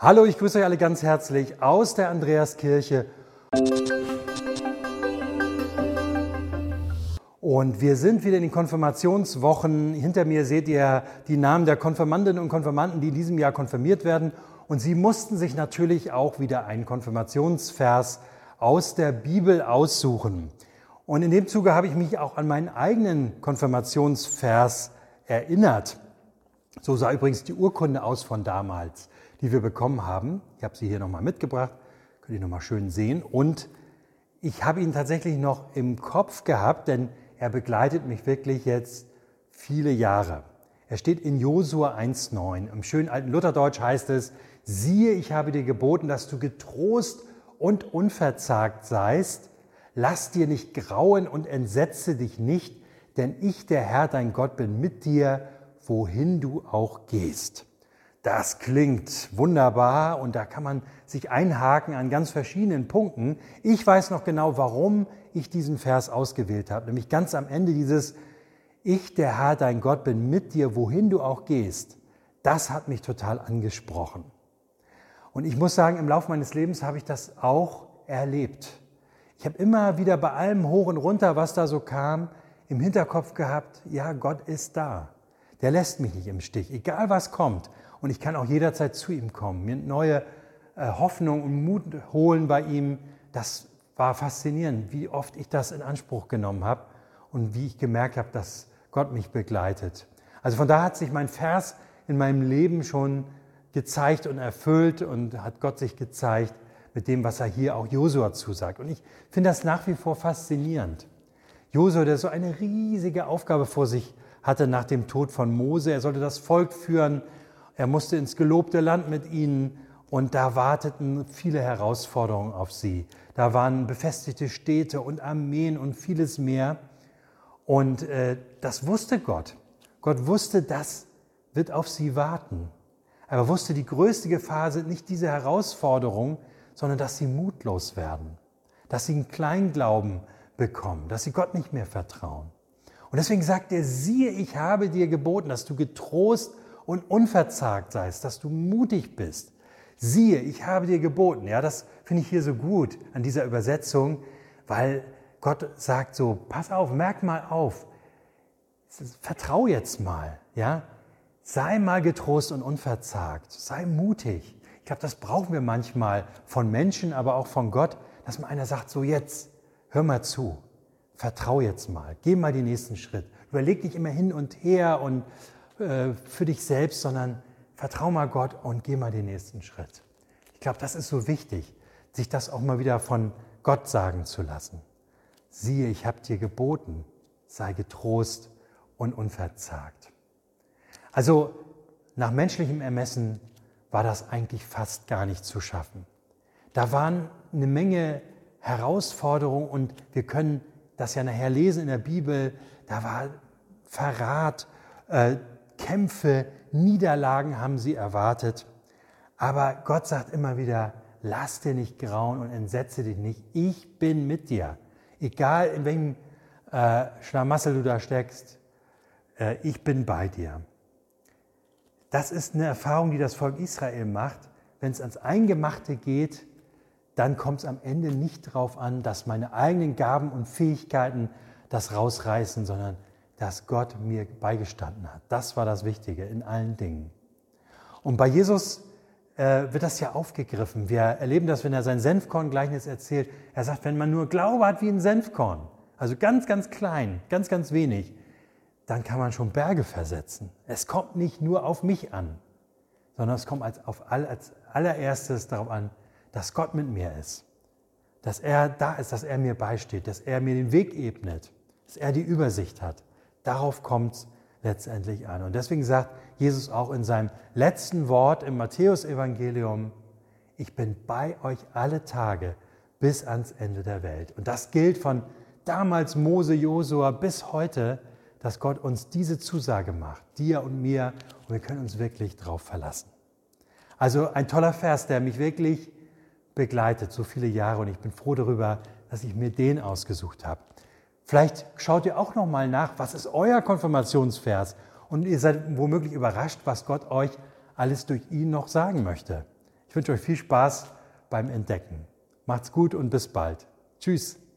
Hallo, ich grüße euch alle ganz herzlich aus der Andreaskirche. Und wir sind wieder in den Konfirmationswochen. Hinter mir seht ihr die Namen der Konfirmandinnen und Konfirmanden, die in diesem Jahr konfirmiert werden. Und sie mussten sich natürlich auch wieder einen Konfirmationsvers aus der Bibel aussuchen. Und in dem Zuge habe ich mich auch an meinen eigenen Konfirmationsvers erinnert. So sah übrigens die Urkunde aus von damals die wir bekommen haben. Ich habe sie hier nochmal mitgebracht, könnt ihr nochmal schön sehen. Und ich habe ihn tatsächlich noch im Kopf gehabt, denn er begleitet mich wirklich jetzt viele Jahre. Er steht in Josua 1,9. Im schönen alten Lutherdeutsch heißt es, siehe, ich habe dir geboten, dass du getrost und unverzagt seist. Lass dir nicht grauen und entsetze dich nicht, denn ich, der Herr, dein Gott, bin mit dir, wohin du auch gehst. Das klingt wunderbar und da kann man sich einhaken an ganz verschiedenen Punkten. Ich weiß noch genau, warum ich diesen Vers ausgewählt habe, nämlich ganz am Ende dieses Ich, der Herr, dein Gott, bin mit dir, wohin du auch gehst. Das hat mich total angesprochen. Und ich muss sagen, im Laufe meines Lebens habe ich das auch erlebt. Ich habe immer wieder bei allem hoch und runter, was da so kam, im Hinterkopf gehabt, ja, Gott ist da. Der lässt mich nicht im Stich, egal was kommt und ich kann auch jederzeit zu ihm kommen, mir neue äh, Hoffnung und Mut holen bei ihm. Das war faszinierend, wie oft ich das in Anspruch genommen habe und wie ich gemerkt habe, dass Gott mich begleitet. Also von da hat sich mein Vers in meinem Leben schon gezeigt und erfüllt und hat Gott sich gezeigt mit dem, was er hier auch Josua zusagt. Und ich finde das nach wie vor faszinierend. Josua, der so eine riesige Aufgabe vor sich hatte nach dem Tod von Mose. Er sollte das Volk führen, er musste ins gelobte Land mit ihnen und da warteten viele Herausforderungen auf sie. Da waren befestigte Städte und Armeen und vieles mehr. Und äh, das wusste Gott. Gott wusste, das wird auf sie warten. Aber wusste, die größte Gefahr sind nicht diese Herausforderungen, sondern dass sie mutlos werden, dass sie einen Kleinglauben bekommen, dass sie Gott nicht mehr vertrauen. Und deswegen sagt er, siehe, ich habe dir geboten, dass du getrost und unverzagt seist, dass du mutig bist. Siehe, ich habe dir geboten. Ja, das finde ich hier so gut an dieser Übersetzung, weil Gott sagt so, pass auf, merk mal auf, vertrau jetzt mal, ja, sei mal getrost und unverzagt, sei mutig. Ich glaube, das brauchen wir manchmal von Menschen, aber auch von Gott, dass mal einer sagt, so jetzt, hör mal zu, vertrau jetzt mal, geh mal den nächsten Schritt. Überleg nicht immer hin und her und äh, für dich selbst, sondern vertrau mal Gott und geh mal den nächsten Schritt. Ich glaube, das ist so wichtig, sich das auch mal wieder von Gott sagen zu lassen. Siehe, ich habe dir geboten, sei getrost und unverzagt. Also nach menschlichem Ermessen war das eigentlich fast gar nicht zu schaffen. Da waren eine Menge Herausforderungen und wir können das ja nachher lesen in der Bibel. Da war Verrat, äh, Kämpfe, Niederlagen haben sie erwartet. Aber Gott sagt immer wieder, lass dir nicht grauen und entsetze dich nicht. Ich bin mit dir. Egal in welchem äh, Schlamassel du da steckst, äh, ich bin bei dir. Das ist eine Erfahrung, die das Volk Israel macht. Wenn es ans Eingemachte geht, dann kommt es am Ende nicht darauf an, dass meine eigenen Gaben und Fähigkeiten das rausreißen, sondern dass Gott mir beigestanden hat. Das war das Wichtige in allen Dingen. Und bei Jesus äh, wird das ja aufgegriffen. Wir erleben das, wenn er sein Senfkorn-Gleichnis erzählt. Er sagt, wenn man nur Glaube hat wie ein Senfkorn, also ganz, ganz klein, ganz, ganz wenig, dann kann man schon Berge versetzen. Es kommt nicht nur auf mich an, sondern es kommt als, auf all, als allererstes darauf an, dass Gott mit mir ist, dass er da ist, dass er mir beisteht, dass er mir den Weg ebnet, dass er die Übersicht hat. Darauf kommt es letztendlich an. Und deswegen sagt Jesus auch in seinem letzten Wort im Matthäusevangelium, ich bin bei euch alle Tage bis ans Ende der Welt. Und das gilt von damals Mose, Josua bis heute, dass Gott uns diese Zusage macht, dir und mir, und wir können uns wirklich darauf verlassen. Also ein toller Vers, der mich wirklich begleitet, so viele Jahre, und ich bin froh darüber, dass ich mir den ausgesucht habe. Vielleicht schaut ihr auch noch mal nach, was ist euer Konfirmationsvers und ihr seid womöglich überrascht, was Gott euch alles durch ihn noch sagen möchte. Ich wünsche euch viel Spaß beim Entdecken. Macht's gut und bis bald. Tschüss.